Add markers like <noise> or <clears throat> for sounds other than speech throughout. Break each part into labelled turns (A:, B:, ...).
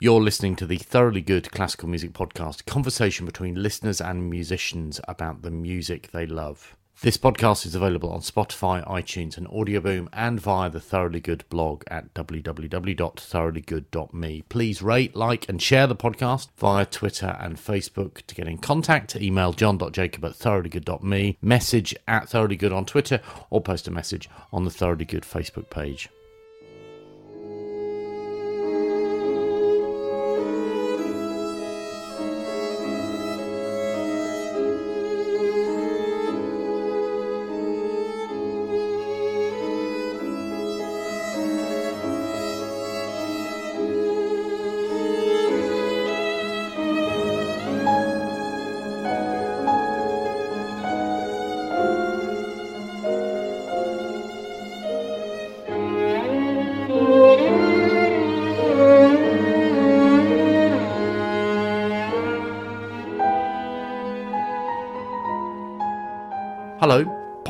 A: You're listening to the Thoroughly Good Classical Music Podcast, conversation between listeners and musicians about the music they love. This podcast is available on Spotify, iTunes, and Audioboom, and via the Thoroughly Good blog at www.thoroughlygood.me. Please rate, like, and share the podcast via Twitter and Facebook. To get in contact, email john.jacob at thoroughlygood.me, message at thoroughlygood on Twitter, or post a message on the Thoroughly Good Facebook page.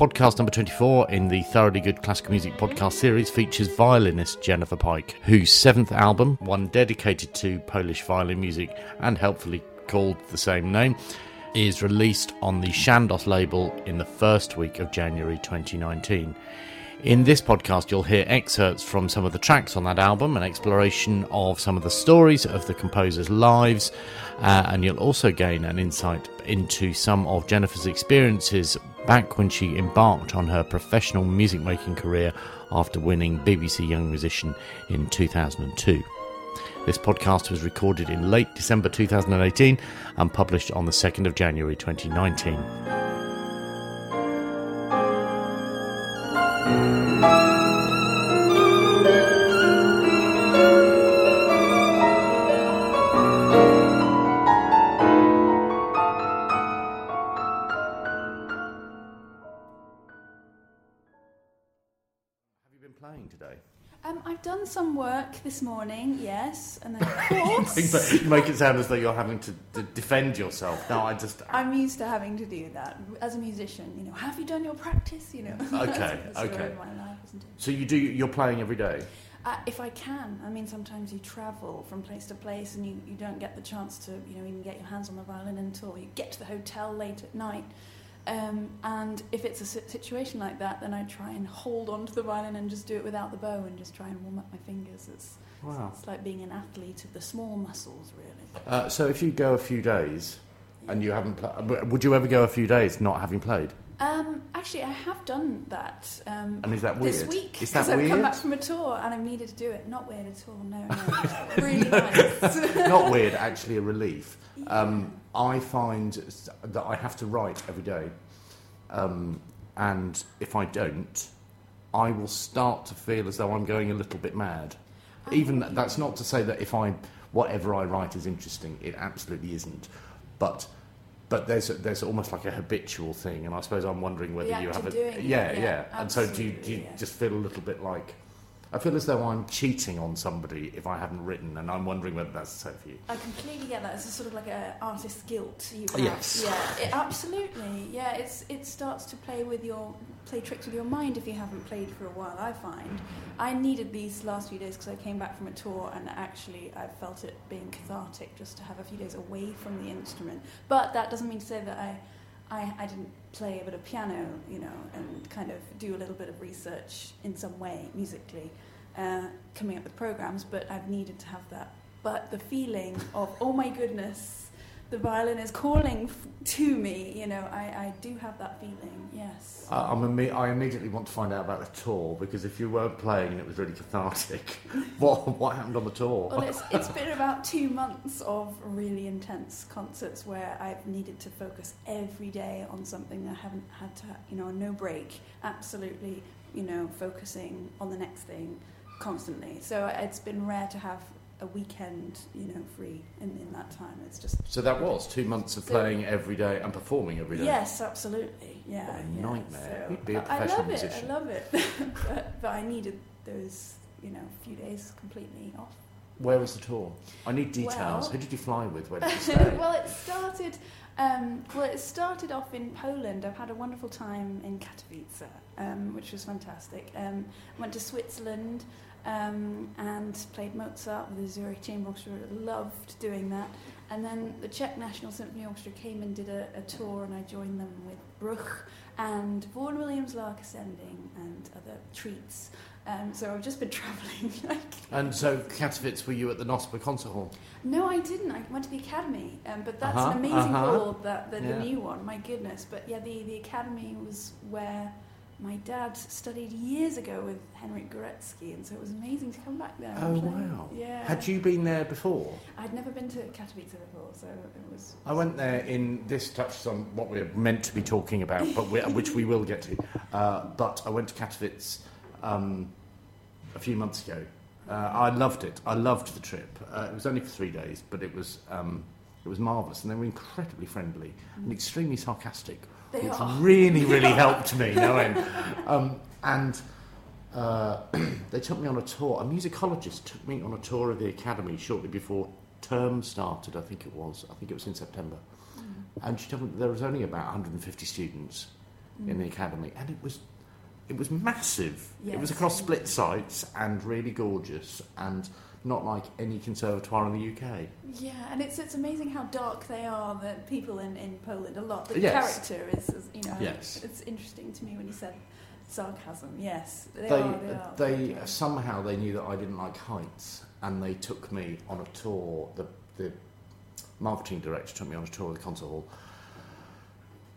A: Podcast number 24 in the Thoroughly Good Classical Music podcast series features violinist Jennifer Pike, whose seventh album, one dedicated to Polish violin music and helpfully called the same name, is released on the Chandos label in the first week of January 2019. In this podcast, you'll hear excerpts from some of the tracks on that album, an exploration of some of the stories of the composer's lives, uh, and you'll also gain an insight into some of Jennifer's experiences back when she embarked on her professional music making career after winning BBC Young Musician in 2002. This podcast was recorded in late December 2018 and published on the 2nd of January 2019.
B: Some work this morning, yes, and then <laughs> of course
A: You make it sound as though you're having to, to defend yourself. No, I just.
B: I'm used to having to do that as a musician. You know, have you done your practice? You know, <laughs>
A: Okay, <laughs>
B: That's the story
A: okay.
B: life, isn't it?
A: So you do. You're playing every day.
B: Uh, if I can, I mean, sometimes you travel from place to place and you, you don't get the chance to, you know, even get your hands on the violin until you get to the hotel late at night. Um, and if it's a situation like that, then I try and hold on to the violin and just do it without the bow and just try and warm up my fingers. It's,
A: Wow.
B: it's like being an athlete of the small muscles, really.
A: Uh, so if you go a few days and you haven't, pla- would you ever go a few days not having played?
B: Um, actually, I have done that. Um,
A: And is that
B: this week
A: Is that
B: because I've come back from a tour and I've needed to do it. Not weird at all. No, no, <laughs> really nice. <laughs>
A: not weird, actually a relief. Um, I find that I have to write every day, um, and if I don't, I will start to feel as though I'm going a little bit mad. Even th- that's not to say that if I whatever I write is interesting, it absolutely isn't, but. But there's a, there's almost like a habitual thing, and I suppose I'm wondering whether
B: The
A: you have a yeah,
B: yeah,
A: yeah. And so do you, do you
B: yeah.
A: just feel a little bit like I feel as though I'm cheating on somebody if I haven't written, and I'm wondering whether that's the same for you.
B: I completely get that. It's a sort of like an artist's guilt you have.
A: Yes.
B: Yeah, it, absolutely. Yeah, it's it starts to play with your play tricks with your mind if you haven't played for a while. I find I needed these last few days because I came back from a tour and actually I felt it being cathartic just to have a few days away from the instrument. But that doesn't mean to say that I. I, I didn't play a bit of piano, you know, and kind of do a little bit of research in some way musically, uh, coming up with programs. But I've needed to have that but the feeling of oh my goodness the violin is calling f- to me you know I, I do have that feeling yes.
A: Uh, I'm imme- I immediately want to find out about the tour because if you weren't playing and it was really cathartic, <laughs> what what happened on the tour?
B: well it's, it's been about two months of really intense concerts where I've needed to focus every day on something I haven't had to you know no break absolutely you know focusing on the next thing constantly. So it's been rare to have a weekend you know free in, in that time it's just
A: so that was two months of
B: So-
A: playing every day and performing every day.
B: Yes, absolutely. Yeah,
A: What a
B: yeah.
A: nightmare.
B: So
A: You'd be a
B: I-
A: professional
B: I love
A: musician.
B: it. I love it. <laughs> but, but I needed those, you know, few days completely off.
A: Where was the tour? I need details.
B: Well-
A: Who did you fly with? Where did you <laughs> stay?
B: well, it started. Um, well, it started off in Poland. I've had a wonderful time in Katowice, um, which was fantastic. Um, went to Switzerland, um, and played Mozart with the Zurich Chamber Orchestra. Loved doing that. And then the Czech National Symphony Orchestra came and did a, a tour, and I joined them with Bruch and Vaughan Williams Lark Ascending and other treats. Um, so I've just been <laughs> travelling. like,
A: And so, Katowice, were you at the NOSPR Concert Hall?
B: no, I didn't. I went to the Academy, um, but that's
A: Uh-huh,
B: an amazing
A: uh-huh.
B: hall, that, the,
A: Yeah.
B: the new one. My goodness! But yeah, the, the Academy was where my dad studied years ago with Henryk Górecki, and so it was amazing to come back there.
A: Oh,
B: play.
A: wow.
B: Yeah.
A: Had you been there before?
B: I'd never been to Katowice before, so it was.
A: I went there in this touches on what we're meant to be talking about, but we, <laughs> which we will get to. Uh, but I went to Katowice um, a few months ago. Uh, I loved it. I loved the trip. Uh, it was only for three days, but it was um, it was marvellous, and they were incredibly friendly and extremely sarcastic,
B: They
A: which
B: are.
A: really, <laughs> really helped me. No end. <laughs> Um, and uh, <clears throat> they took me on a tour. A musicologist took me on a tour of the academy shortly before term started. I think it was. I think it was in September. And she told me there was only about 150 students in the academy, and it was it was massive. It was across split sites and really gorgeous, and not like any conservatoire in the UK.
B: Yeah, and it's it's amazing how dark they are. The people in, in Poland a lot. The
A: Yes.
B: character is, is, you know.
A: Yes.
B: It's interesting to me when you said sarcasm. Yes, they,
A: They
B: are. They are.
A: they
B: Okay.
A: somehow they knew that I didn't like heights, and they took me on a tour. The the marketing director took me on a tour of the concert hall,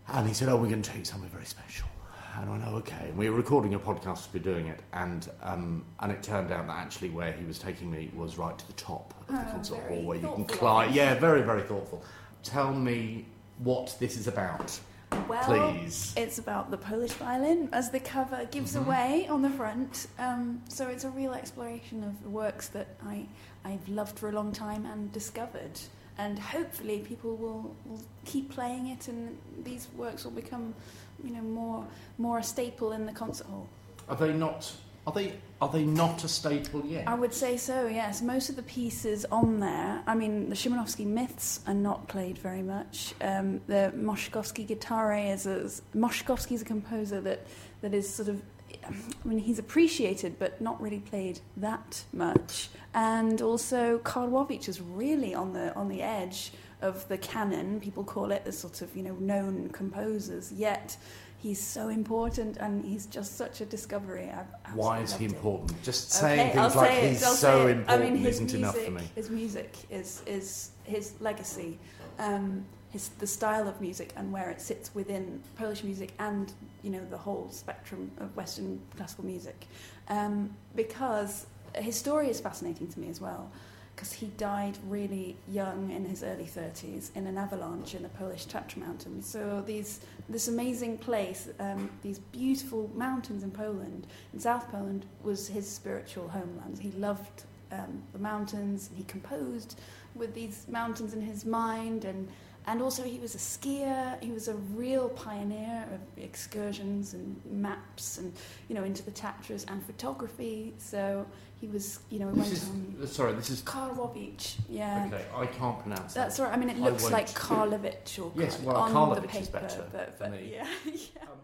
A: and he said, "Oh, we're going to take you somewhere very special." And I went, "Oh, okay." And we were recording a podcast to be doing it, and um, and it turned out that actually where he was taking me was right to the top of the
B: Oh,
A: concert hall, where you can climb. Yeah, very very thoughtful. Tell me what this is about,
B: well,
A: please.
B: It's about the Polish violin, as the cover gives
A: Mhm.
B: away on the front. Um, so it's a real exploration of works that I, I've loved for a long time and discovered. And hopefully people will, will keep playing it and these works will become, you know, more, more a staple in the concert hall.
A: Are they not? Are they? Are they not a staple yet?
B: I would say so, yes. Most of the pieces on there, I mean, the Szymanowski myths are not played very much. Um, the Moszkowski guitar is a, Moszkowski is a composer that, that is sort of, I mean, he's appreciated but not really played that much. And also, Karłowicz is really on the on the edge of the canon. People call it the sort of you know known composers. Yet he's so important and he's just such a discovery.
A: Why is he
B: loved it.
A: important? Just saying
B: Okay, I'll
A: things like
B: say
A: he's
B: I'll
A: so important
B: I mean, his
A: isn't
B: music,
A: enough for me.
B: His music is is his legacy, um, his the style of music and where it sits within Polish music and you know the whole spectrum of Western classical music, um, because his story is fascinating to me as well. Because he died really young in his early 30s in an avalanche in the Polish Tatra Mountains. So these this amazing place, um, these beautiful mountains in Poland, in South Poland, was his spiritual homeland. He loved um, the mountains. He composed with these mountains in his mind, and and also he was a skier. He was a real pioneer of excursions and maps, and you know into the Tatras and photography. So he was, you know, he went
A: This
B: on.
A: sorry, this is.
B: Karłowicz, yeah.
A: Okay, I can't pronounce
B: That's
A: that.
B: right. I mean, it looks like Karlovich or
A: Yes,
B: Karl-
A: well,
B: on the
A: Karlovich is
B: paper,
A: better
B: but,
A: for
B: but
A: me.
B: yeah, <laughs> yeah.
A: Um,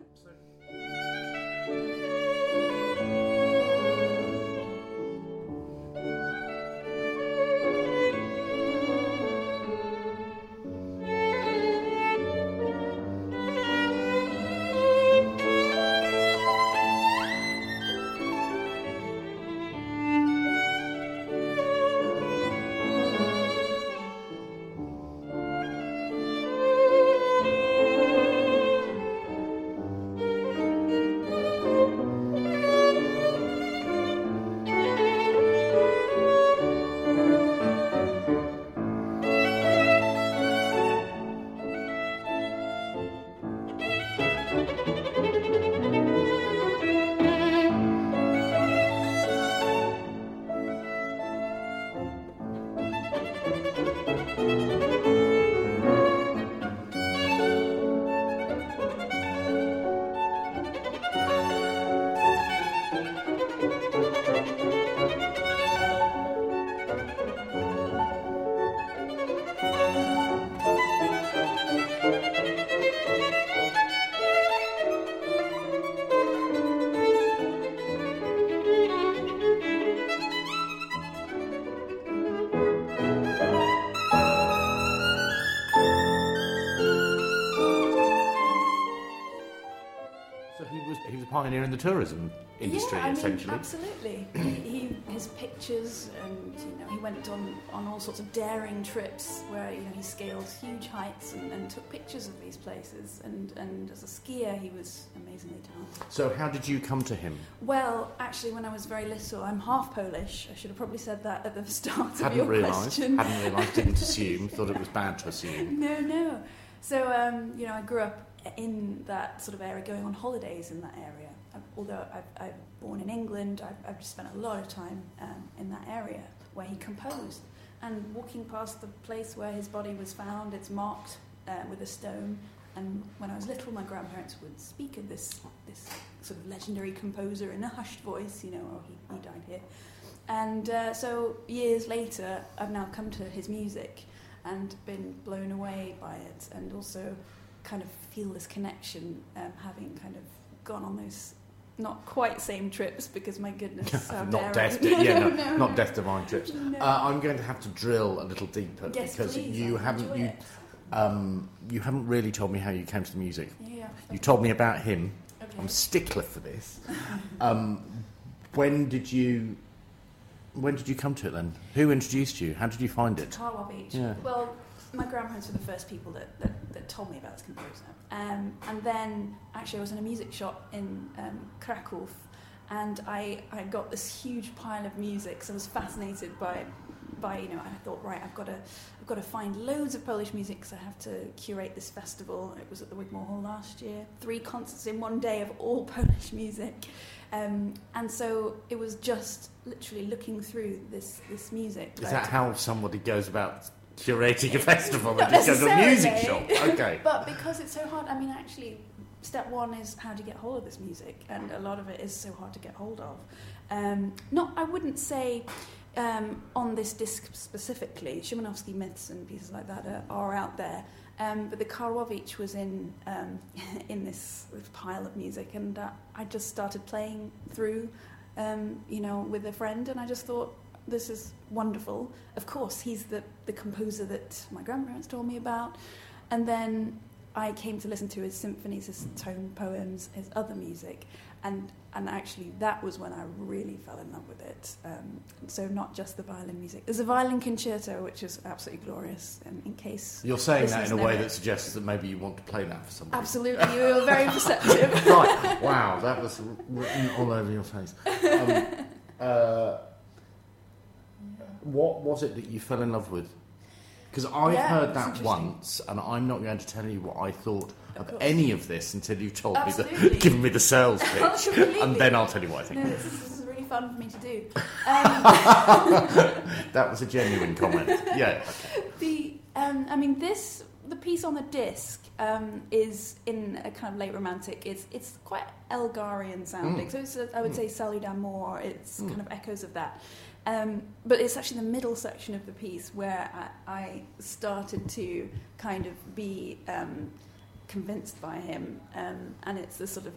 A: pioneer in the tourism industry,
B: yeah, I mean,
A: essentially.
B: absolutely. he, he, his pictures, and you know, he went on, on all sorts of daring trips where you know he scaled huge heights and, and took pictures of these places. And, and as a skier, he was amazingly talented.
A: So, how did you come to him?
B: Well, actually, when I was very little, I'm half Polish. I should have probably said that at the <laughs> start of
A: Hadn't
B: your
A: realised.
B: question.
A: Hadn't realised. Didn't <laughs> assume. Thought it was bad to assume.
B: No, no. So, um, you know, I grew up in that sort of area, going on holidays in that area. Uh, Although I've, I've born in England, I've, I've spent a lot of time um, in that area where he composed. And walking past the place where his body was found, it's marked uh, with a stone. And when I was little, my grandparents would speak of this, this sort of legendary composer in a hushed voice, you know, oh, he, he died here. And uh, so years later, I've now come to his music and been blown away by it, and also kind of feel this connection, um, having kind of gone on those not quite same trips because my goodness, <laughs>
A: not death, yeah, <laughs> no,
B: no,
A: not
B: no.
A: death divine trips.
B: No.
A: Uh, I'm going to have to drill a little deeper
B: yes,
A: because
B: please,
A: you
B: I'll
A: haven't you um, you haven't really told me how you came to the music.
B: Yeah.
A: You told me about him.
B: Okay.
A: I'm stickler for this. <laughs> Um, when did you when did you come to it then? Who introduced you? How did you find it?
B: Karłowicz.
A: Yeah.
B: Well, my grandparents were the first people that, that, that told me about this composer. Um, and then, actually, I was in a music shop in um, Krakow, and I, I got this huge pile of music. So I was fascinated by, by you know, I thought, right, I've got to, I've got to find loads of Polish music because I have to curate this festival. It was at the Wigmore Hall last year. Three concerts in one day of all <laughs> Polish music. Um, and so it was just literally looking through this, this music.
A: Is
B: that
A: that how somebody goes about curating a <laughs> festival?
B: Not
A: just go to a music shop. Okay. <laughs>
B: But because it's so hard, I mean, actually, step one is how to get hold of this music, and a lot of it is so hard to get hold of. Um, not, I wouldn't say um, on this disc specifically. Szymanowski myths and pieces like that are, are out there. Um, but the Karłowicz was in um, <laughs> in this, this pile of music, and uh, I just started playing through, um, you know, with a friend, and I just thought this is wonderful. Of course, he's the the composer that my grandparents told me about, and then I came to listen to his symphonies, his tone poems, his other music, and and actually that was when I really fell in love with it. Um, so not just the violin music. There's a violin concerto which is absolutely glorious. Um, in case
A: You're saying that in a way
B: it.
A: that suggests that maybe you want to play that for somebody.
B: absolutely you were very <laughs> perceptive.
A: right. Wow, that was written all over your face. Um, <laughs> uh, what was it that you fell in love with? Because I've
B: Yeah,
A: heard that once, and I'm not going to tell you what I thought
B: Of
A: of, any of this until you've told me the, <laughs> given me the sales pitch, and then I'll tell you what I think.
B: No, this is, this is really fun for me to do. <laughs> Um, <laughs>
A: That was a genuine comment. Yeah.
B: The, um, I mean, this the piece on the disc um, is in a kind of late romantic. It's it's quite Elgarian sounding,
A: Mm.
B: so it's a, I would
A: Mm.
B: say Salut d'Amour. It's
A: Mm.
B: kind of echoes of that. Um, but it's actually the middle section of the piece where I, I started to kind of be um, convinced by him, um, and it's the sort of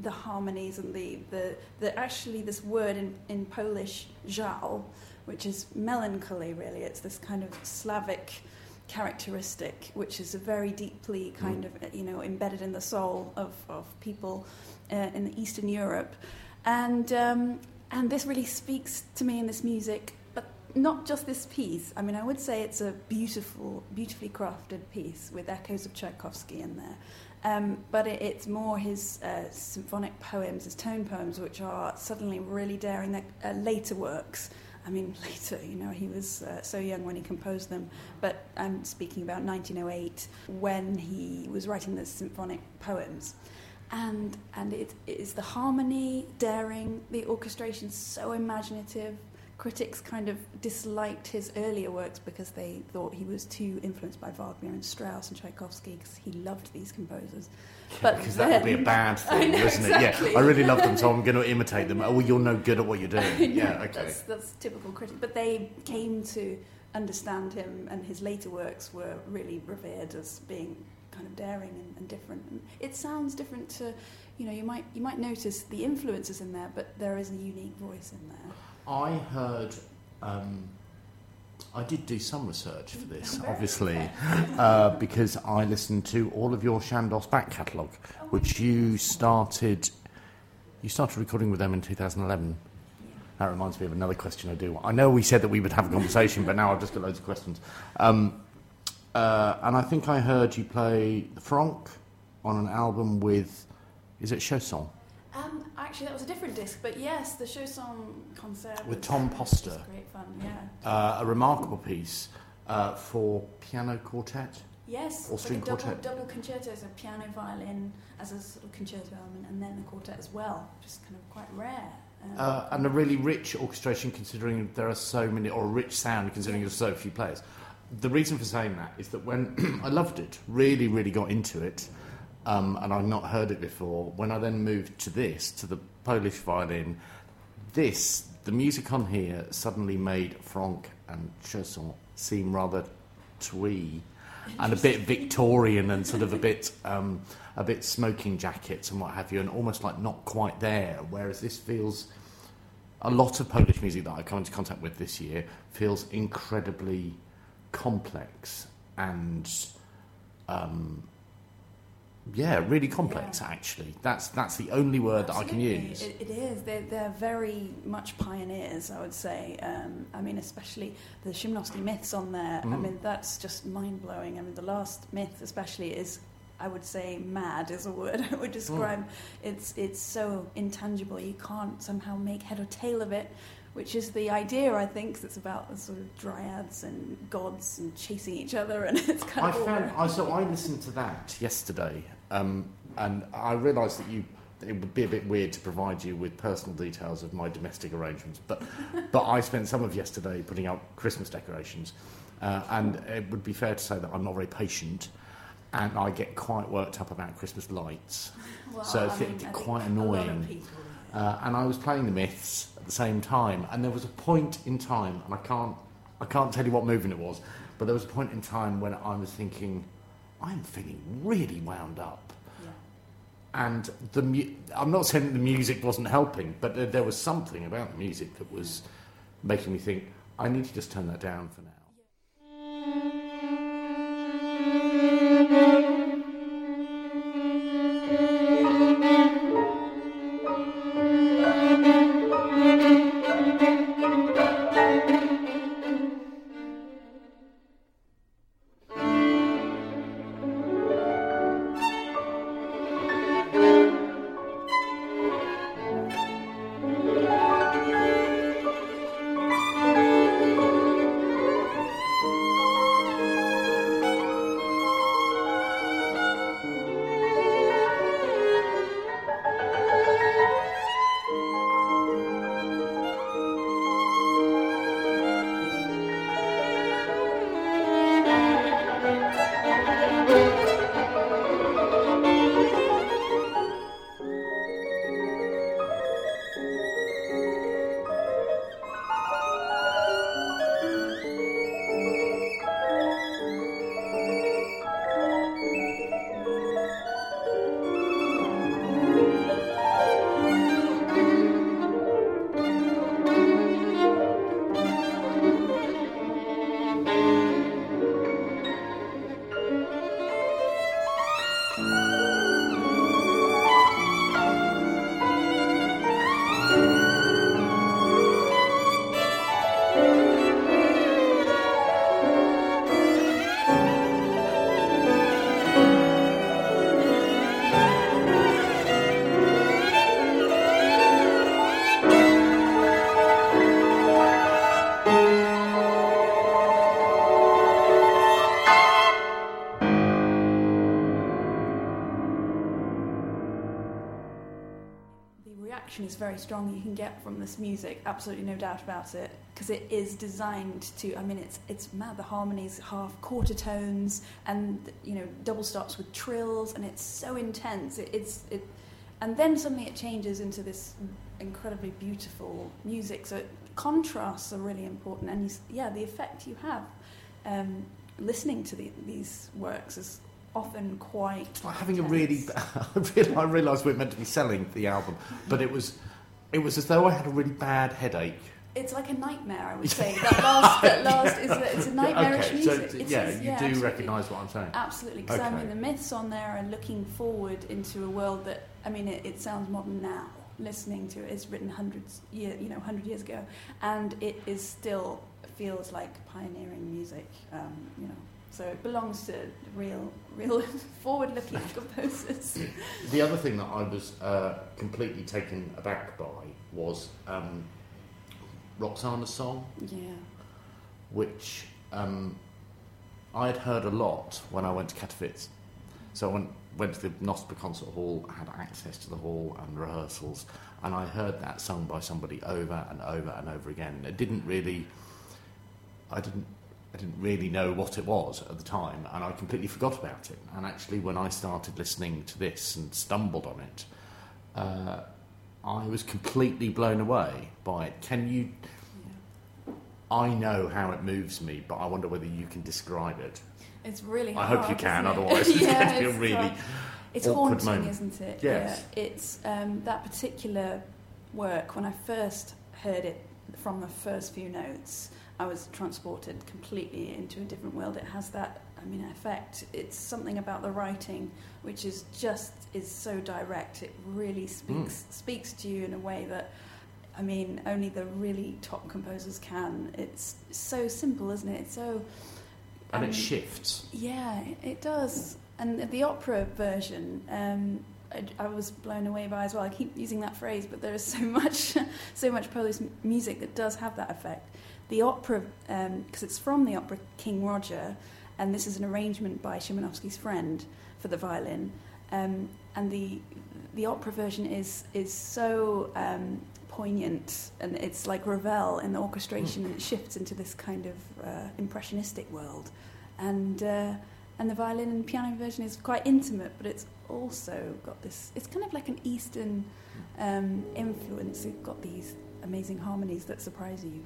B: the harmonies and the, the, the actually this word in, in Polish żal, which is melancholy really. It's this kind of Slavic characteristic, which is a very deeply kind of you know embedded in the soul of, of people uh, in Eastern Europe, and um, and this really speaks to me in this music. But not just this piece. I mean, I would say it's a beautiful, beautifully crafted piece with echoes of Tchaikovsky in there. Um, but it, it's more his uh, symphonic poems, his tone poems, which are suddenly really daring. Their uh, later works. I mean, <laughs> later, you know, he was uh, so young when he composed them. But I'm speaking about 1908 when he was writing the symphonic poems. And, and it, it is the harmony, daring, the orchestration so imaginative. Critics kind of disliked his earlier works because they thought he was too influenced by Wagner and Strauss and Tchaikovsky because he loved these composers. But
A: because that would be a bad <laughs> thing,
B: know,
A: isn't it? Yeah. I really love them, so I'm going <laughs> to imitate them. Oh, well, you're no good at what you're doing. <laughs>
B: Know,
A: Yeah, okay.
B: That's, that's typical critic. But they came to understand him, and his later works were really revered as being kind of daring and, and different. And it sounds different to, you know, you might you might notice the influences in there, but there is a unique voice in there.
A: I heard. Um, I did do some research for this, <laughs> obviously, uh, because I listened to all of your Chandos back catalogue, which you started You started recording with them in 2011. That reminds me of another question I do. I know we said that we would have a conversation, but now I've just got loads of questions. Um, uh, and I think I heard you play the Franck on an album with, is it Chausson?
B: Um, actually, that was a different disc, but yes, the Chausson concert
A: With Tom Poster.
B: Great fun, yeah.
A: Uh, a remarkable piece uh, for piano quartet.
B: Yes,
A: Or string
B: like a double,
A: quartet.
B: double concerto, so piano, violin as a sort of concerto element, and then the quartet as well, is kind of quite rare. Um,
A: Uh, and a really rich orchestration considering there are so many, or a rich sound considering there's so few players. The reason for saying that is that when <clears throat> I loved it, really, really got into it, um, and I'd not heard it before, when I then moved to this, to the Polish violin, this, the music on here suddenly made Franck and Chausson seem rather twee and a bit <laughs> Victorian and sort of a bit um, a bit smoking jackets and what have you, and almost like not quite there. Whereas this feels a lot of Polish music that I've come into contact with this year feels incredibly complex and um, yeah, really complex.
B: Yeah.
A: Actually, that's that's the only word that I can use.
B: It, it is. They're, they're very much pioneers, I would say. Um, I mean, especially the Szymanowski myths on there. I
A: Mm.
B: mean, that's just mind blowing. I mean, the last myth, especially, is. I would say mad is a word <laughs> I would describe. It's it's so intangible you can't somehow make head or tail of it, which is the idea I think. It's about the sort of dryads and gods and chasing each other, and <laughs> it's kind
A: I
B: of
A: found <laughs> I so I listened to that yesterday, um, and I realised that you it would be a bit weird to provide you with personal details of my domestic arrangements, but <laughs> but I spent some of yesterday putting out Christmas decorations, uh, and it would be fair to say that I'm not very patient. And I get quite worked up about Christmas lights,
B: well,
A: so
B: I
A: it's
B: mean,
A: quite
B: a lot of
A: annoying. Uh, and I was playing the myths the same time, and there was a point in time, and I can't, I can't tell you what movement it was, but there was a point in time when I was thinking, I'm feeling really wound up,
B: yeah.
A: and the mu- I'm not saying that the music wasn't helping, but there, there was something about the music that was making me think I need to just turn that down for now.
B: Is very strong you can get from this music, absolutely no doubt about it, because it is designed to. I mean, it's it's mad. The harmonies, half quarter tones, and you know double stops with trills, and it's so intense. It, it's it, and then suddenly it changes into this incredibly beautiful music. So it, contrasts are really important, and you, yeah, the effect you have um, listening to the, these works is often quite
A: like having a really. Bad, <laughs> I realised we were meant to be selling the album, but it was, it was as though I had a really bad headache.
B: It's like a nightmare, I would <laughs> say. That last, that last is a, it's a nightmarish
A: okay, so
B: music. It's
A: yeah,
B: just-
A: you do
B: absolutely.
A: recognise what I'm saying.
B: Absolutely, because I mean the myths on there are looking forward into a world that I mean it, it sounds modern now. listening to it. It's written hundreds year, you know, hundred years ago, and it is still feels like pioneering music. Um, you know, so it belongs to real, real <laughs> forward-looking <laughs> composers.
A: The other thing that I was uh, completely taken aback by was um, Roxana's song,
B: Yeah.
A: which um, I had heard a lot when I went to Katowice. So I went, went to the NOSPR Concert Hall, had access to the hall and rehearsals, and I heard that sung by somebody over and over and over again. It didn't really, I didn't, didn't really know what it was at the time, and I completely forgot about it. And actually, when I started listening to this and stumbled on it, uh, I was completely blown away by it. Can you?
B: yeah.
A: I know how it moves me, but I wonder whether you can describe it.
B: It's really
A: I hope you can, otherwise it's
B: Yeah,
A: going to be a really
B: hard. It's
A: awkward
B: haunting,
A: moment.
B: isn't it?
A: Yes.
B: Yeah. It's um, that particular work. When I first heard it from the first few notes, I was transported completely into a different world. It has that, I mean, effect. It's something about the writing which is just is so direct. It really speaks
A: Mm.
B: speaks to you in a way that. I mean, only the really top composers can. It's so simple, isn't it? It's so.
A: and
B: um,
A: it shifts.
B: yeah, it- does. And the opera version, um, I, I was blown away by as well. I keep using that phrase, but there is so <laughs> much, so much Polish music that does have that effect. The opera, because it's from the opera King Roger, and this is an arrangement by Szymanowski's friend for the violin, um, and the the opera version is is so um, poignant, and it's like Ravel in the orchestration, and it shifts into this kind of uh, impressionistic world and uh, and the violin and piano version is quite intimate, but it's also got this. It's kind of like an Eastern um, influence. It's got these amazing harmonies that surprise you.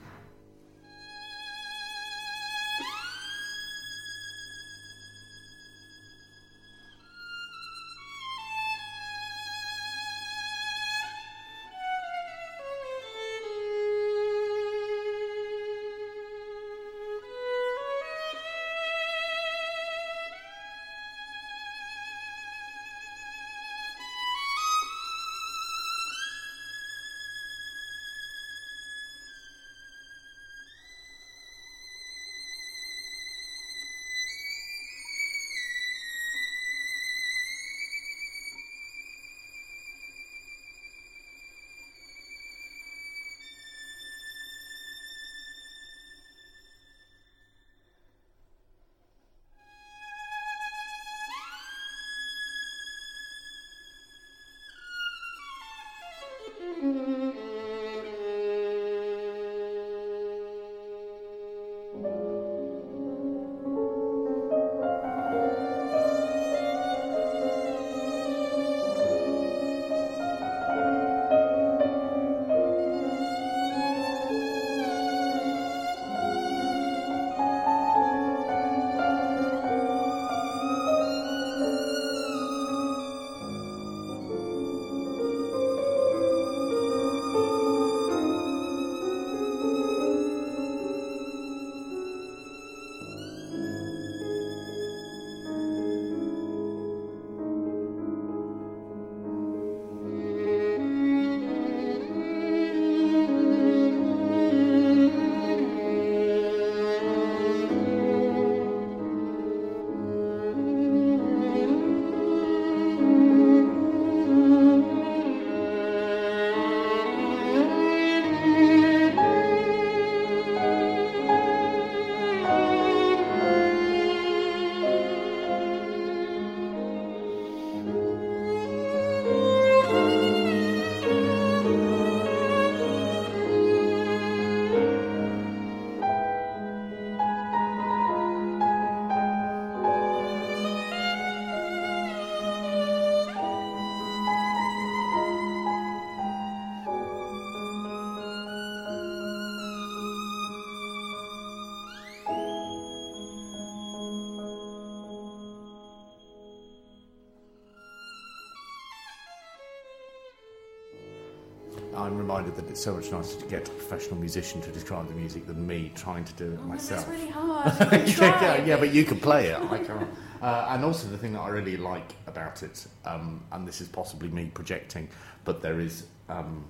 A: Reminded that it's so much nicer to get a professional musician to describe the music than me trying to do it
B: Oh,
A: myself.
B: That's really <laughs> hard.
A: Yeah, yeah, yeah, but you can play it. I can't. Uh, and also, the thing that I really like about it, um, and this is possibly me projecting, but there is um,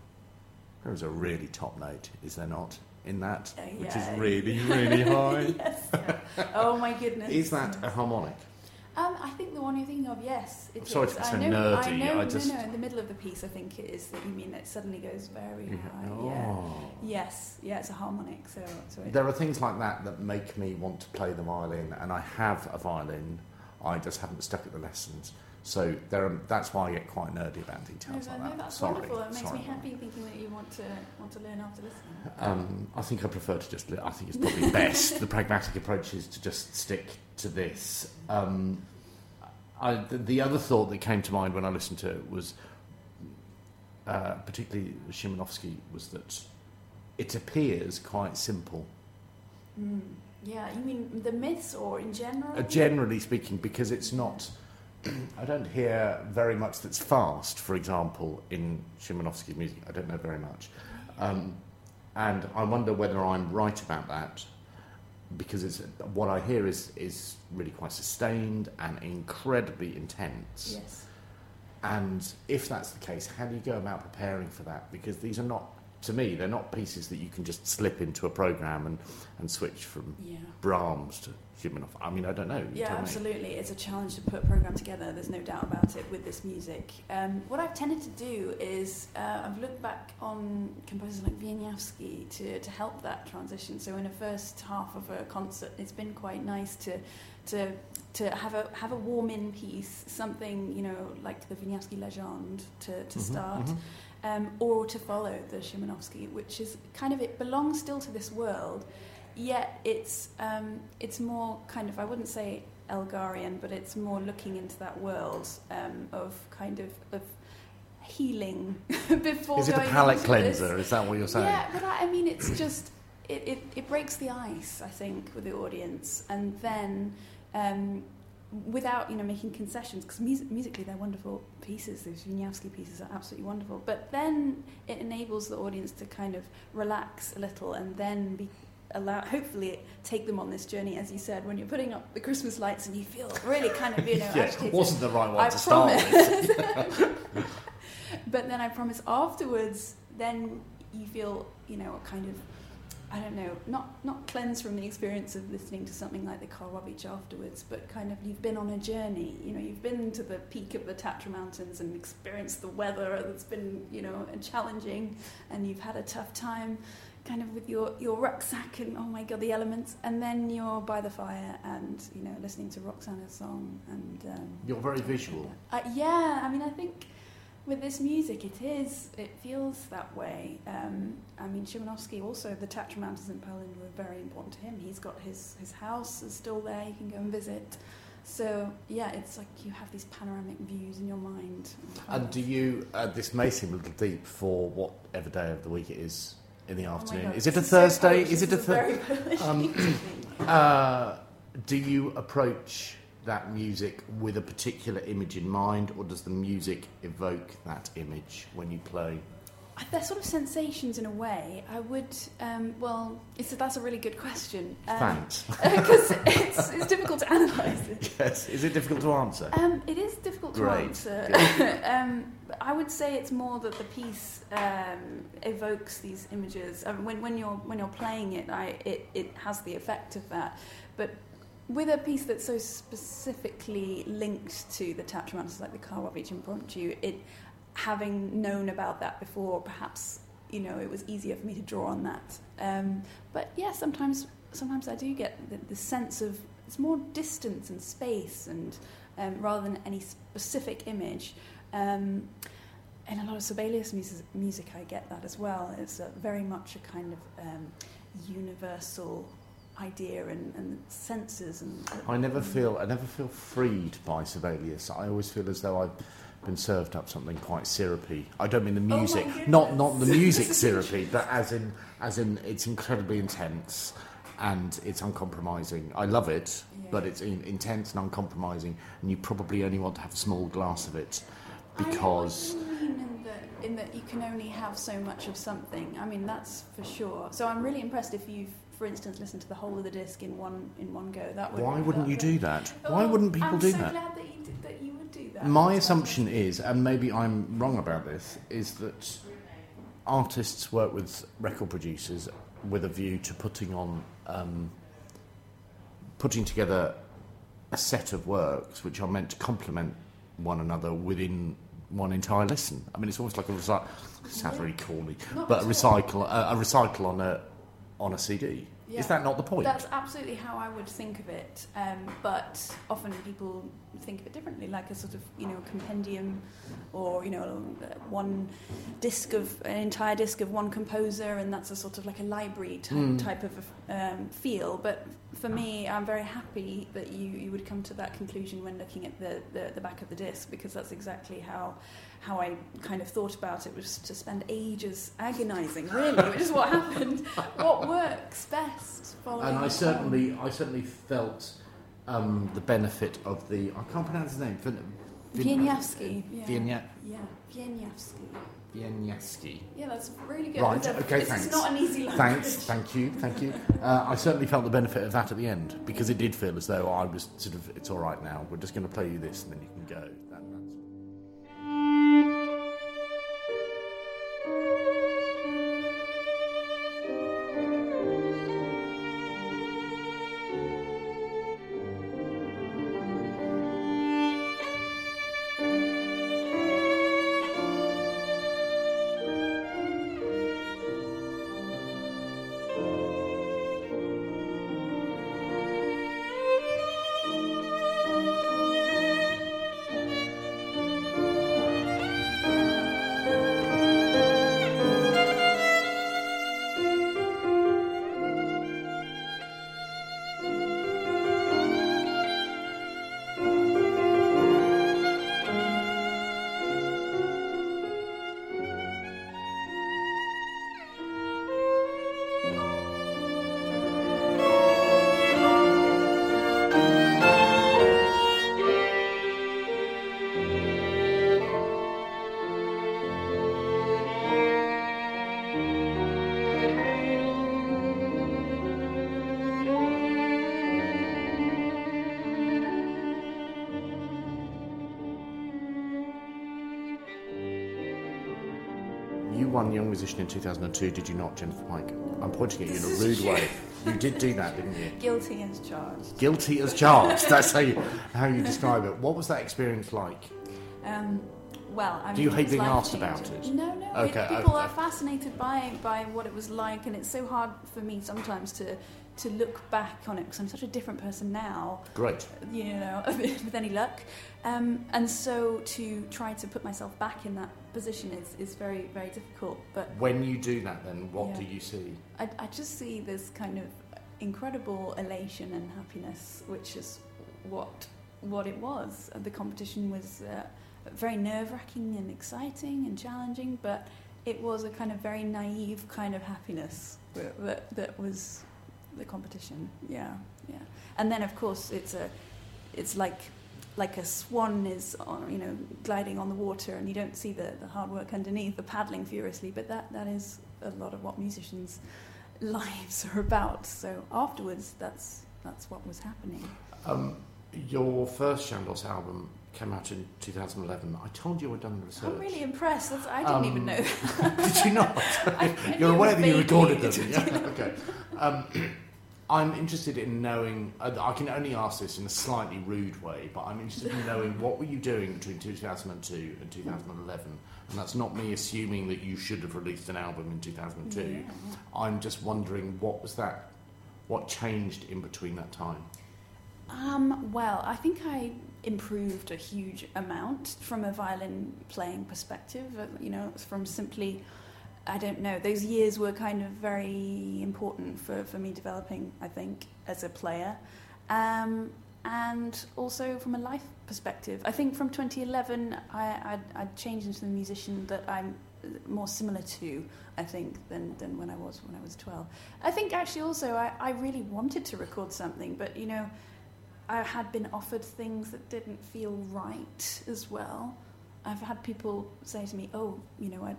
A: there is a really top note, is there not? In that,
B: Uh,
A: which is really, <laughs> really high.
B: yes. yeah. Oh my goodness.
A: Is that a harmonic?
B: I think the one you're thinking of, yes. It
A: I'm sorry
B: is.
A: to
B: I know, I know,
A: I just-
B: No, no, in the middle of the piece, I think it is that you mean it suddenly goes very
A: Yeah.
B: high. Yeah.
A: Oh.
B: Yes, yeah, it's a harmonic, so, so it,
A: There are things like that that make me want to play the violin, and I have a violin. I just haven't stuck at the lessons. So there are, that's why I get quite nerdy about details
B: no,
A: like
B: no,
A: that.
B: that's
A: Sorry.
B: wonderful. It makes
A: Sorry.
B: me happy thinking that you want to want to learn after listening.
A: Um, I think I prefer to just. I think it's probably <laughs> best. the pragmatic approach is to just stick to this. Um, I, the, the other thought that came to mind when I listened to it was, uh, particularly Szymanowski, was that it appears quite simple,
B: Mm. Yeah, you mean the myths or in general?
A: uh, generally speaking, because it's not. <clears throat> I don't hear very much that's fast, for example, in Szymanowski's music. I don't know very much. Um, and I wonder whether I'm right about that because it's, what I hear is, is really quite sustained and incredibly intense.
B: Yes.
A: And if that's the case, how do you go about preparing for that? Because these are not, to me, they're not pieces that you can just slip into a program and, and switch from
B: Yeah.
A: Brahms to Szymanowski. I mean, I don't know. You
B: Yeah,
A: tell me.
B: absolutely. It's a challenge to put a program together. There's no doubt about it with this music. Um, what I've tended to do is uh, I've looked back on composers like Wieniawski to, to help that transition. So in the first half of a concert, it's been quite nice to to to have a have a warm in piece, something you know like the Wieniawski Legend to, to
A: Mhm,
B: start.
A: mhm.
B: um, or to follow the Szymanowski, which is kind of it belongs still to this world, yet it's um, it's more kind of I wouldn't say Elgarian, but it's more looking into that world um, of kind of of healing <laughs> before.
A: Is it a
B: going
A: palate
B: into this.
A: cleanser? Is that what you're saying?
B: Yeah, but I, I mean, it's just it, it, it breaks the ice, I think, with the audience, and then um, without you know making concessions, because mus- musically they're wonderful pieces. Those Wieniawski pieces are absolutely wonderful. But then it enables the audience to kind of relax a little, and then be allow hopefully take them on this journey as you said when you're putting up the christmas lights and you feel really kind of you know <laughs>
A: yeah,
B: agitated
A: wasn't the right one
B: I
A: to start with. <laughs> <laughs>
B: but then I promise afterwards, then you feel, you know, kind of, I don't know, not not cleanse from the experience of listening to something like the Karłowicz afterwards, but kind of you've been on a journey. You know, you've been to the peak of the Tatra Mountains and experienced the weather that's been, you know, challenging, and you've had a tough time. Kind of with your, your rucksack and oh my god the elements, and then you're by the fire and you know listening to Roxana's song and um,
A: You're very visual.
B: uh, yeah, I mean, I think with this music, it is, it feels that way. Um, I mean, Szymanowski also, the Tatra Mountains in Poland were very important to him. He's got his, his house is still there, you can go and visit. So, yeah, it's like you have these panoramic views in your mind.
A: And do you, uh, this may seem a little deep for whatever day of the week it is in the
B: Oh
A: afternoon.
B: God,
A: is it a Thursday? Is it a Thursday? Um. <clears throat> Uh, do you approach that music with a particular image in mind, or does the music evoke that image when you play?
B: They're sort of sensations in a way. I would, um, well, it's, that's a really good question. Um,
A: Thanks. <laughs>
B: Because it's, it's difficult to analyse it. <laughs>
A: yes. Is it difficult to answer?
B: Um, it is difficult to
A: Great.
B: answer. <laughs> I would say it's more that the piece um, evokes these images. Um, when, when you're when you're playing it, I, it, it has the effect of that. But with a piece that's so specifically linked to the Tatra Mountains, like the Karłowicz Impromptu, it having known about that before, perhaps you know it was easier for me to draw on that. Um, but yeah, sometimes sometimes I do get the, the sense of it's more distance and space, and um, rather than any specific image. Um, in a lot of Sibelius music, music, I get that as well. It's a, very much a kind of um, universal idea and, and senses. And
A: I never feel I never feel freed by Sibelius. I always feel as though I've been served up something quite syrupy. I don't mean the music,
B: goodness.
A: not not the music <laughs> syrupy, but as in as in it's incredibly intense and it's uncompromising. I love it,
B: Yeah.
A: but it's in, intense and uncompromising, and you probably only want to have a small glass of it because.
B: In that, you can only have so much of something. I mean, that's for sure. So I'm really impressed if you've, for instance, listened to the whole of the disc in one in one go. That would.
A: Why wouldn't you do that? Why wouldn't people
B: I'm
A: do
B: so
A: that?
B: glad that you, did, that you would do that.
A: My
B: That's
A: assumption is, and maybe I'm wrong about this, is that artists work with record producers with a view to putting on, um, putting together a set of works which are meant to complement one another within one entire lesson. I mean, it's almost like a recycle. Sounds really corny,
B: Not
A: but a recycle, a, a recycle on a on a CD.
B: Yeah.
A: Is that not the point?
B: That's absolutely how I would think of it. Um, but often people think of it differently, like a sort of you know compendium, or you know one disc of an entire disc of one composer, and that's a sort of like a library type,
A: Mm.
B: type of um, feel. But for me, I'm very happy that you, you would come to that conclusion when looking at the, the, the back of the disc, because that's exactly how how I kind of thought about it was to spend ages agonising, really, which is what happened. What works best? Following
A: and I
B: the
A: certainly, I certainly felt um, the benefit of the. I can't pronounce his name. Vin- Vin-
B: Wieniawski. Yeah.
A: Wienia-
B: Yeah, Wieniawski.
A: Wieniawski.
B: Yeah, that's really good.
A: Right,
B: It's a-
A: okay,
B: it's not an easy language.
A: Thanks, thank you, thank you. Uh, I certainly felt the benefit of that at the end because it did feel as though I was sort of, it's all right now. We're just going to play you this and then you can go. Won Young Musician in 2002, did you not, Jennifer Pike? I'm pointing at you in a rude way. You did do that, didn't you?
B: Guilty as charged.
A: Guilty as charged. That's how you, how you describe it. What was that experience like?
B: Um, well, I mean,
A: Do you hate being asked about it?
B: No, no.
A: Okay,
B: it, people
A: I-
B: are fascinated by by what it was like, and it's so hard for me sometimes to to look back on it because I'm such a different person now.
A: Great.
B: you know, <laughs> with any luck. Um, and so to try to put myself back in that position is, is very, very difficult. But
A: When you do that, then what
B: Yeah.
A: do you see?
B: I, I just see this kind of incredible elation and happiness, which is what what it was. The competition was uh, very nerve wracking and exciting and challenging, but it was a kind of very naive kind of happiness that, that, that was the competition. Yeah, yeah. And then of course it's a it's like like a swan is on, you know gliding on the water and you don't see the, the hard work underneath the paddling furiously but that that is a lot of what musicians <laughs> lives are about so afterwards that's that's what was happening
A: Um, your first Chandos album came out in 2011. I told you I'd done the research.
B: I'm really impressed that's, I didn't
A: Um,
B: even know <laughs>
A: Did you not? <laughs>
B: I- I
A: You're aware that you recorded them. Yeah? okay. Um, I'm interested in knowing. I can only ask this in a slightly rude way, but I'm interested in knowing <laughs> what were you doing between 2002 and 2011. And that's not me assuming that you should have released an album in 2002.
B: Yeah.
A: I'm just wondering what was that. What changed in between that time?
B: Um, well, I think I improved a huge amount from a violin playing perspective. uh, You know, from simply, I don't know, those years were kind of very important for, for me developing, I think, as a player. Um, and also from a life perspective. I think from 2011, I, I'd, I'd changed into the musician that I'm more similar to, I think, than, than when I was when I was 12. I think actually also I, I really wanted to record something, but you know, I had been offered things that didn't feel right as well. I've had people say to me, "Oh, you know, at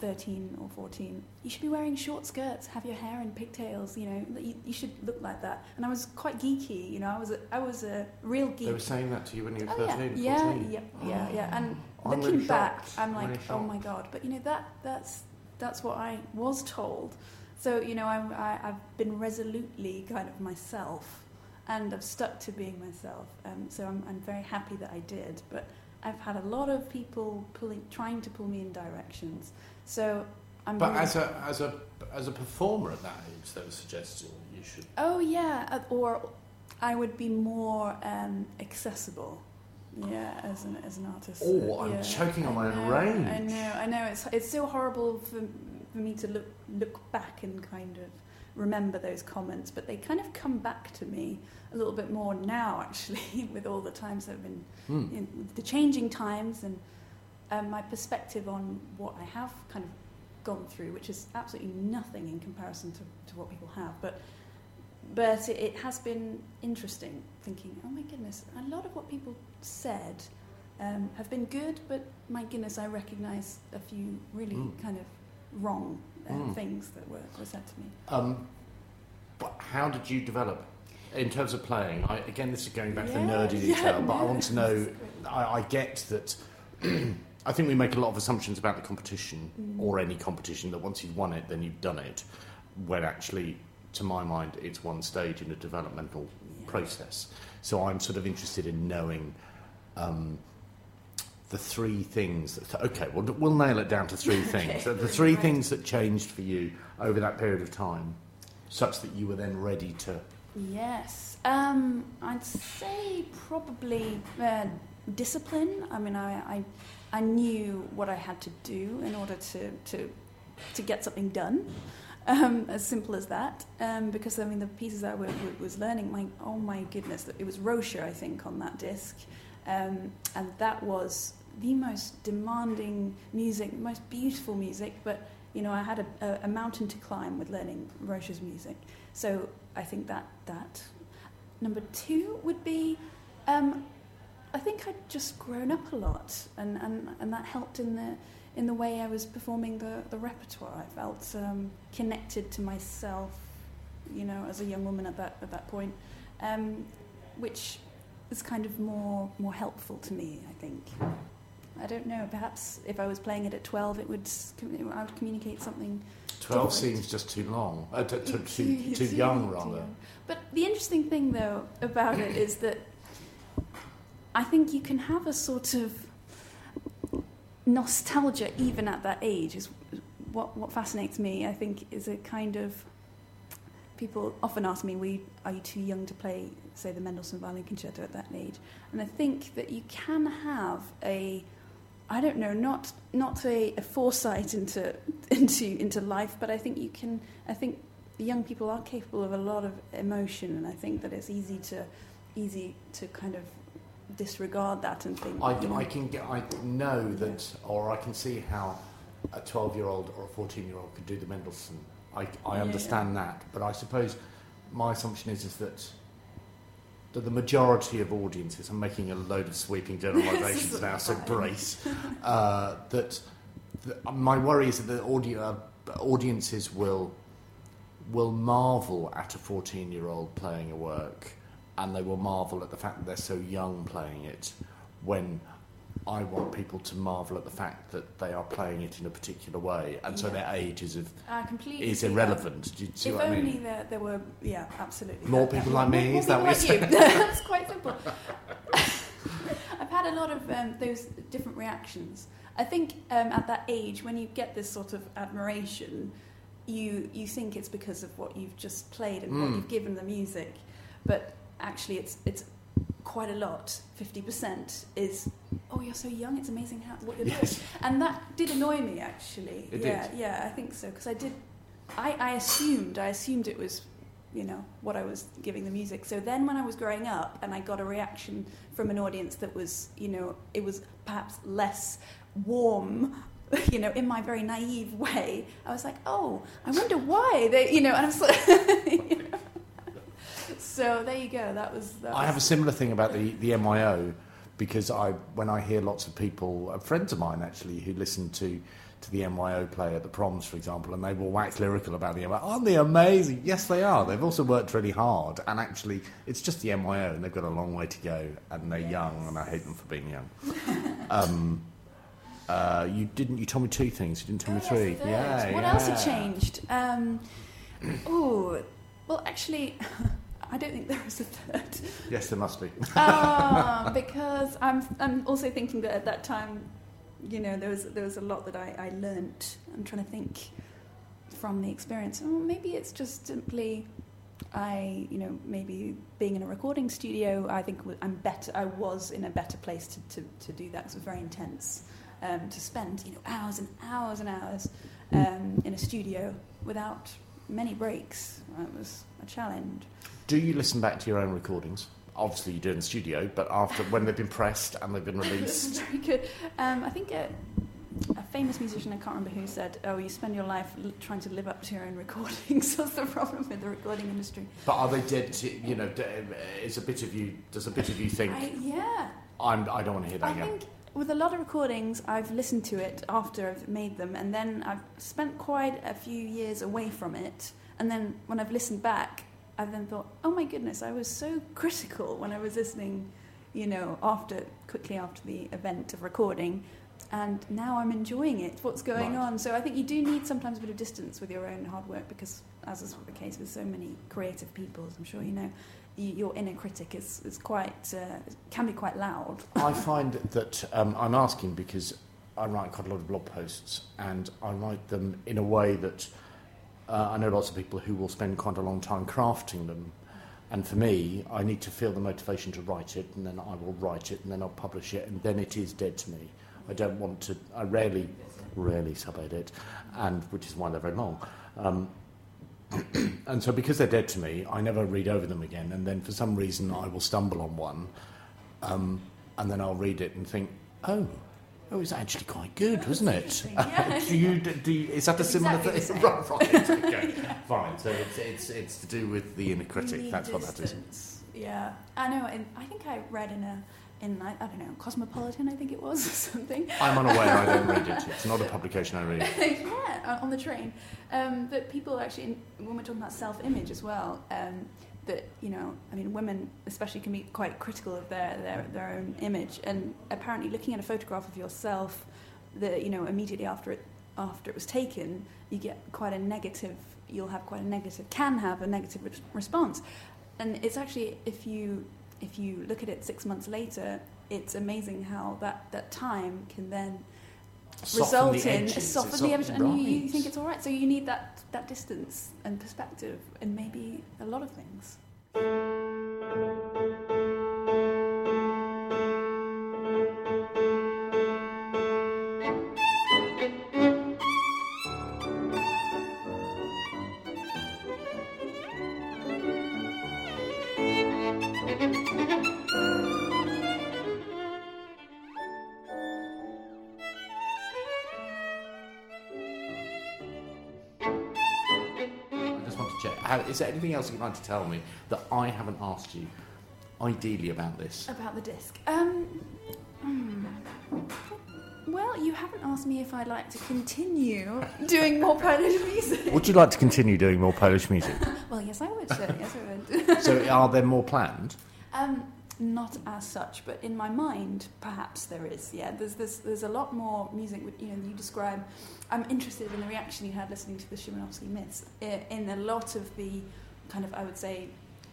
B: 13 or 14, you should be wearing short skirts, have your hair in pigtails. You know, you, you should look like that." And I was quite geeky. You know, I was a, I was a real geek.
A: They were saying that to you when you were
B: Oh,
A: 13
B: yeah,
A: or
B: yeah,
A: 14?
B: yeah, yeah, yeah. And
A: I'm
B: looking
A: really
B: back. I'm like,
A: Really
B: oh my god! But you know that that's that's what I was told. So you know, I'm, I, I've been resolutely kind of myself, and I've stuck to being myself. Um, so I'm, I'm very happy that I did. But I've had a lot of people pulling, trying to pull me in directions. So I'm.
A: But
B: really-
A: as a as a as a performer at that age, they were suggesting you should.
B: Oh yeah, uh, or I would be more um, accessible. Yeah, as an as an artist.
A: Oh, I'm
B: yeah.
A: choking on my own
B: know, I know, I know. It's it's so horrible for, for me to look look back and kind of remember those comments, but they kind of come back to me a little bit more now, actually, <laughs> with all the times that have been in the changing times and um, my perspective on what I have kind of gone through, which is absolutely nothing in comparison to, to what people have. But but it, it has been interesting thinking, oh my goodness, a lot of what people said um, have been good, but my goodness, I recognise a few really
A: Mm.
B: kind of wrong uh,
A: Mm.
B: things that were, were said to me.
A: Um, but how did you develop in terms of playing? I, again, this is going back to the
B: Yeah,
A: nerdy <laughs>
B: yeah,
A: detail, but I want to know. I, I get that. <clears throat> I think we make a lot of assumptions about the competition
B: Mm.
A: or any competition that once you've won it, then you've done it. When actually, to my mind, it's one stage in a developmental
B: Yeah.
A: process. So I'm sort of interested in knowing um, the three things. That, okay, well, we'll nail it down to three <laughs> things. The three
B: Right.
A: things that changed for you over that period of time, such that you were then ready to.
B: Yes, um, I'd say probably uh, discipline. I mean, I, I, I knew what I had to do in order to, to, to get something done. Um, as simple as that. Um, because I mean, the pieces I was learning, my oh my goodness, it was Rocher, I think, on that disc, um, and that was the most demanding music, most beautiful music. But you know, I had a, a, a mountain to climb with learning Rocher's music. So I think that that number two would be. I think I'd just grown up a lot, and, and, and that helped in the in the way I was performing the, the repertoire. I felt um, connected to myself, you know, as a young woman at that at that point, um, which is kind of more more helpful to me. I think. I don't know. Perhaps if I was playing it at twelve, it would I would communicate something
A: 12
B: Different.
A: seems just too long, uh, too, <laughs> too, too,
B: Too-
A: young, rather.
B: But the interesting thing, though, about it is that I think you can have a sort of nostalgia even at that age. Is what what fascinates me. I think is a kind of people often ask me, "We are you too young to play, say, the Mendelssohn Violin Concerto at that age?" And I think that you can have a I don't know, not not a, a foresight into <laughs> into into life, but I think you can. I think young people are capable of a lot of emotion, and I think that it's easy to easy to kind of disregard that and think.
A: I,
B: you know,
A: I can get, I know that, or I can see how a 12 year old or a 14 year old could do the Mendelssohn. I, I
B: Yeah.
A: understand that, but I suppose my assumption is, is that, that the majority of audiences, I'm making a load of sweeping <laughs> generalisations now, so brace, <laughs> uh, that, that my worry is that the audio, uh, audiences will, will marvel at a 14 year old playing a work and they will marvel at the fact that they're so young playing it when I want people to marvel at the fact that they are playing it in a particular way and so
B: Yeah.
A: their age is, of, is irrelevant. Do you see
B: If
A: what I
B: only
A: mean?
B: there, there were, yeah, absolutely.
A: More people like me,
B: more
A: is that what you're
B: you. <laughs> That's quite <laughs> simple. <laughs> I've had a lot of um, those different reactions. I think um, at that age, when you get this sort of admiration, you you think it's because of what you've just played and what
A: Mm.
B: you've given the music, but actually, it's it's quite a lot. Fifty percent is, oh, you're so young. It's amazing how what you're doing.
A: Yes.
B: And that did annoy me actually.
A: It
B: yeah,
A: did?
B: yeah, I think so because I did. I, I assumed I assumed it was, you know, what I was giving the music. So then when I was growing up and I got a reaction from an audience that was, you know, it was perhaps less warm. <laughs> You know, in my very naive way, I was like, "Oh, I wonder why they," you know, and I'm so, <laughs> you know. So there you go. That was. That
A: I have a similar thing about the, the NYO because I when I hear lots of people, uh, friends of mine actually, who listen to to the NYO play at the proms, for example, and they will wax lyrical about the NYO. Aren't they amazing? Yes, they are. They've also worked really hard, and actually, it's just the NYO, and they've got a long way to go, and they're young, and I hate them for being young. <laughs> Um, Uh, you didn't. You told me two things. You didn't tell
B: Oh,
A: me
B: yes,
A: three. Yeah.
B: What
A: yeah.
B: else had changed? Um, oh, well, actually, <laughs> I don't think there is a third.
A: Yes, there must be.
B: Ah, <laughs> because I'm I'm also thinking that at that time, you know, there was there was a lot that I, I learnt. I'm trying to think from the experience. Oh, maybe it's just simply I, you know, maybe being in a recording studio, I think I'm better. I was in a better place to, to, to do that. it was very intense um, to spend, you know, hours and hours and hours um, in a studio without many breaks. It was a challenge.
A: Do you listen back to your own recordings? Obviously, you do in the studio, but after when they've been pressed and they've been <laughs> released.
B: Very good. Um, I think a, a famous musician, I can't remember who, said, "Oh, you spend your life l- trying to live up to your own recordings." <laughs> That's the problem with the recording industry.
A: But are they dead? To, you know, d- is a bit of you? Does a bit of you think
B: I, yeah,
A: I'm? I don't want to hear that
B: I
A: again.
B: think with a lot of recordings, I've listened to it after I've made them, and then I've spent quite a few years away from it. And then when I've listened back, I've then thought, "Oh my goodness, I was so <laughs> critical when I was listening." You know, after quickly after the event of recording, and now I'm enjoying it. What's going
A: Right.
B: on? So I think you do need sometimes a bit of distance with your own hard work because, as is the case with so many creative people, as I'm sure you know, your inner critic is, is quite uh, can be quite loud.
A: I <laughs> find that um, I'm asking because I write quite a lot of blog posts, and I write them in a way that uh, I know lots of people who will spend quite a long time crafting them. And for me, I need to feel the motivation to write it, and then I will write it, and then I'll publish it, and then it is dead to me. I don't want to. I rarely, rarely sub-edit, and which is why they're very long. Um, <clears throat> and so, because they're dead to me, I never read over them again. And then, for some reason, I will stumble on one, um, and then I'll read it and think, "Oh, it was actually quite good, wasn't it?"
B: interesting, <laughs> yeah.
A: do you? Do you, is that a
B: It's
A: similar
B: exactly
A: thing? right, right. <laughs> Okay, fine. So it's, it's it's to do with the inner critic.
B: need
A: That's what that is.
B: Yeah, I know. And I think I read in a in I, I don't know Cosmopolitan. I think it was <laughs> or something.
A: I'm unaware. I don't read it. It's not a publication I read.
B: yeah, on the train. Um, that people actually, when we're talking about self-image as well, um, that you know, I mean, women especially can be quite critical of their their, their own image, and apparently looking at a photograph of yourself, that you know, immediately after it after it was taken, you get quite a negative. You'll have quite a negative, can have a negative re- response, and it's actually if you if you look at it six months later, it's amazing how that that time can then
A: Soften
B: result in soften the edges, and you, you think it's all right. So you need that that distance and perspective, and maybe a lot of things.
A: Is there anything else you'd like to tell me that I haven't asked you, ideally, about this?
B: About the disc. Um, hmm. Well, you haven't asked me if I'd like to continue doing more Polish music.
A: Would you like to continue doing more Polish music? <laughs>
B: Well, yes, I would. Sir. Yes, I would.
A: so, <laughs> are there more planned?
B: Um, not as such, but in my mind, perhaps there is. Yeah, there's there's, there's a lot more music. You know, you describe. I'm interested in the reaction you had listening to the Szymanowski myths. In a lot of the kind of, I would say,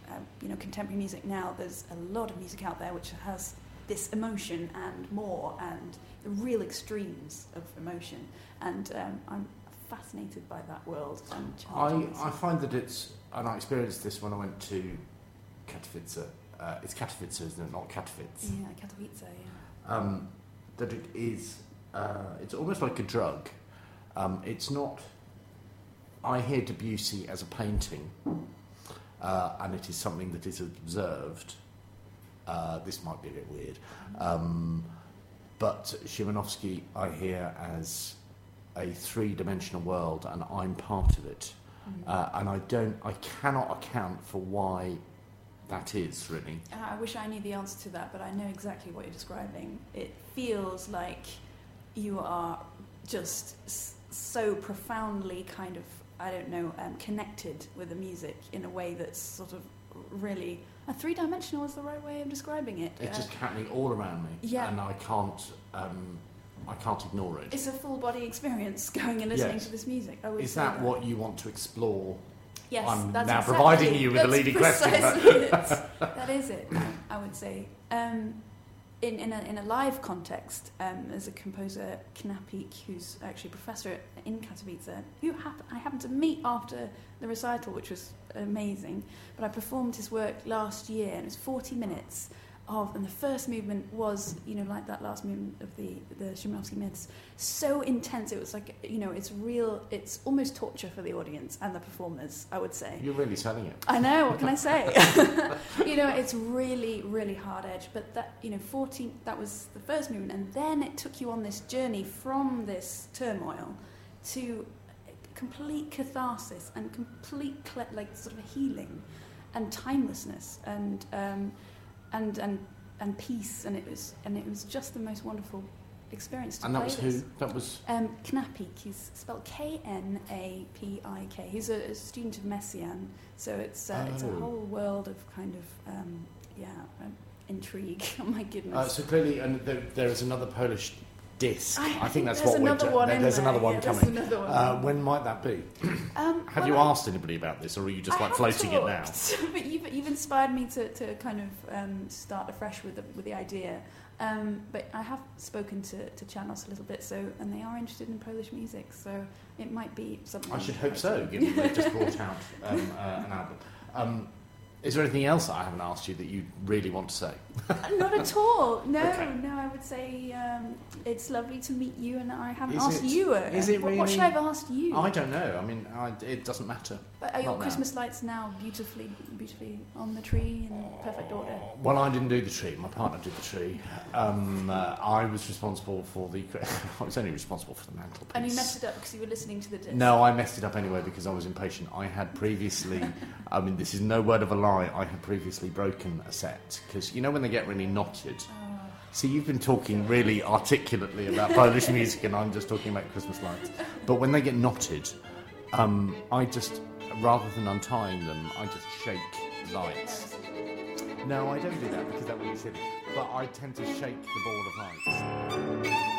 B: uh, you know, contemporary music now. There's a lot of music out there which has this emotion and more, and the real extremes of emotion. And um, I'm fascinated by that world. And
A: I, I find that it's, and I experienced this when I went to Katowice. Uh, it's Katowice, isn't it? Not Katowice.
B: yeah, Katowice. Yeah.
A: um, that it is uh, it's almost like a drug. Um, it's not. I hear Debussy as a painting, uh, and it is something that is observed. Uh, this might be a bit weird, um, but Szymanowski I hear as a three-dimensional world, and I'm part of it. Uh, and I don't, I cannot account for why that is really.
B: Uh, I wish I knew the answer to that, but I know exactly what you're describing. It feels like you are just so profoundly kind of, I don't know, um, connected with the music in a way that's sort of really. A three dimensional is the right way of describing it.
A: It's
B: Uh,
A: just happening all around me,
B: Yeah.
A: and I can't. Um, I can't ignore it.
B: It's a full body experience <laughs> going and listening
A: Yes.
B: to this music. I would
A: Is
B: say
A: that what you want to explore?
B: Yes,
A: I'm
B: that's
A: now
B: exactly-
A: providing you with a leading question, but- <laughs>
B: that is it. I would say. Um, in, in, a, in a live context, um, there's a composer, Knapik, who's actually a professor in Katowice, who hap- I happened to meet after the recital, which was amazing. But I performed his work last year, and it was 40 minutes of, and the first movement was, you know, like that last movement of the the Szymanowski myths, so intense. It was like, you know, it's real. It's almost torture for the audience and the performers. I would say.
A: You're really selling it.
B: I know. What can I say? <laughs> <laughs> you know, it's really, really hard edge. But that, you know, 14. That was the first movement, and then it took you on this journey from this turmoil to complete catharsis and complete like sort of healing and timelessness and um, and and and peace. And it was and it was just the most wonderful experience. To
A: And that
B: play
A: was
B: this.
A: who? That was.
B: Um, Knapik, he's spelled K N A P I K. He's a, a student of Messiaen, so it's uh, it's a
A: Oh.
B: whole world of kind of um, yeah um, intrigue. <laughs> oh my goodness!
A: Uh, so clearly, and there, there is another Polish disc.
B: I,
A: I, think that's
B: there's
A: what we're.
B: another
A: do-
B: one
A: there- there's another one
B: yeah,
A: coming.
B: another one.
A: Uh, when might that be?
B: um,
A: Have
B: well,
A: you asked anybody about this, or are you just
B: I
A: like floating it now? <laughs>
B: but you've, you've inspired me to, to kind of um, start afresh with the, with the idea. Um, but I have spoken to, to Chandos a little bit, so and they are interested in Polish music, so it might be something.
A: I should hope so, given they've just <laughs> brought out um, uh, an album. Is there anything else that I haven't asked you that you really want to say?
B: Not at all. <laughs> No,
A: Okay.
B: no. I would say um, it's lovely to meet you, and I haven't
A: Is
B: asked
A: it-
B: you. Uh,
A: is it
B: what, what should? I have asked you?
A: I don't know. I mean, I, it doesn't matter.
B: But are your
A: not now.
B: Christmas lights now beautifully, beautifully on the tree in perfect order?
A: Well, I didn't do the tree. My partner did the tree. Um, uh, I was responsible for the. <laughs> I was only responsible for the mantelpiece.
B: And you messed it up because you were listening to the disc.
A: No, I messed it up anyway because I was impatient. I had previously, I mean, this is no word of a lie, I had previously broken a set. Because you know when they get really knotted?
B: Oh.
A: See, you've been talking really articulately about <laughs> Polish music and I'm just talking about Christmas lights. But when they get knotted, um, I just, rather than untying them, I just shake lights. No, I don't do that because that would be silly. But I tend to shake the ball of lights.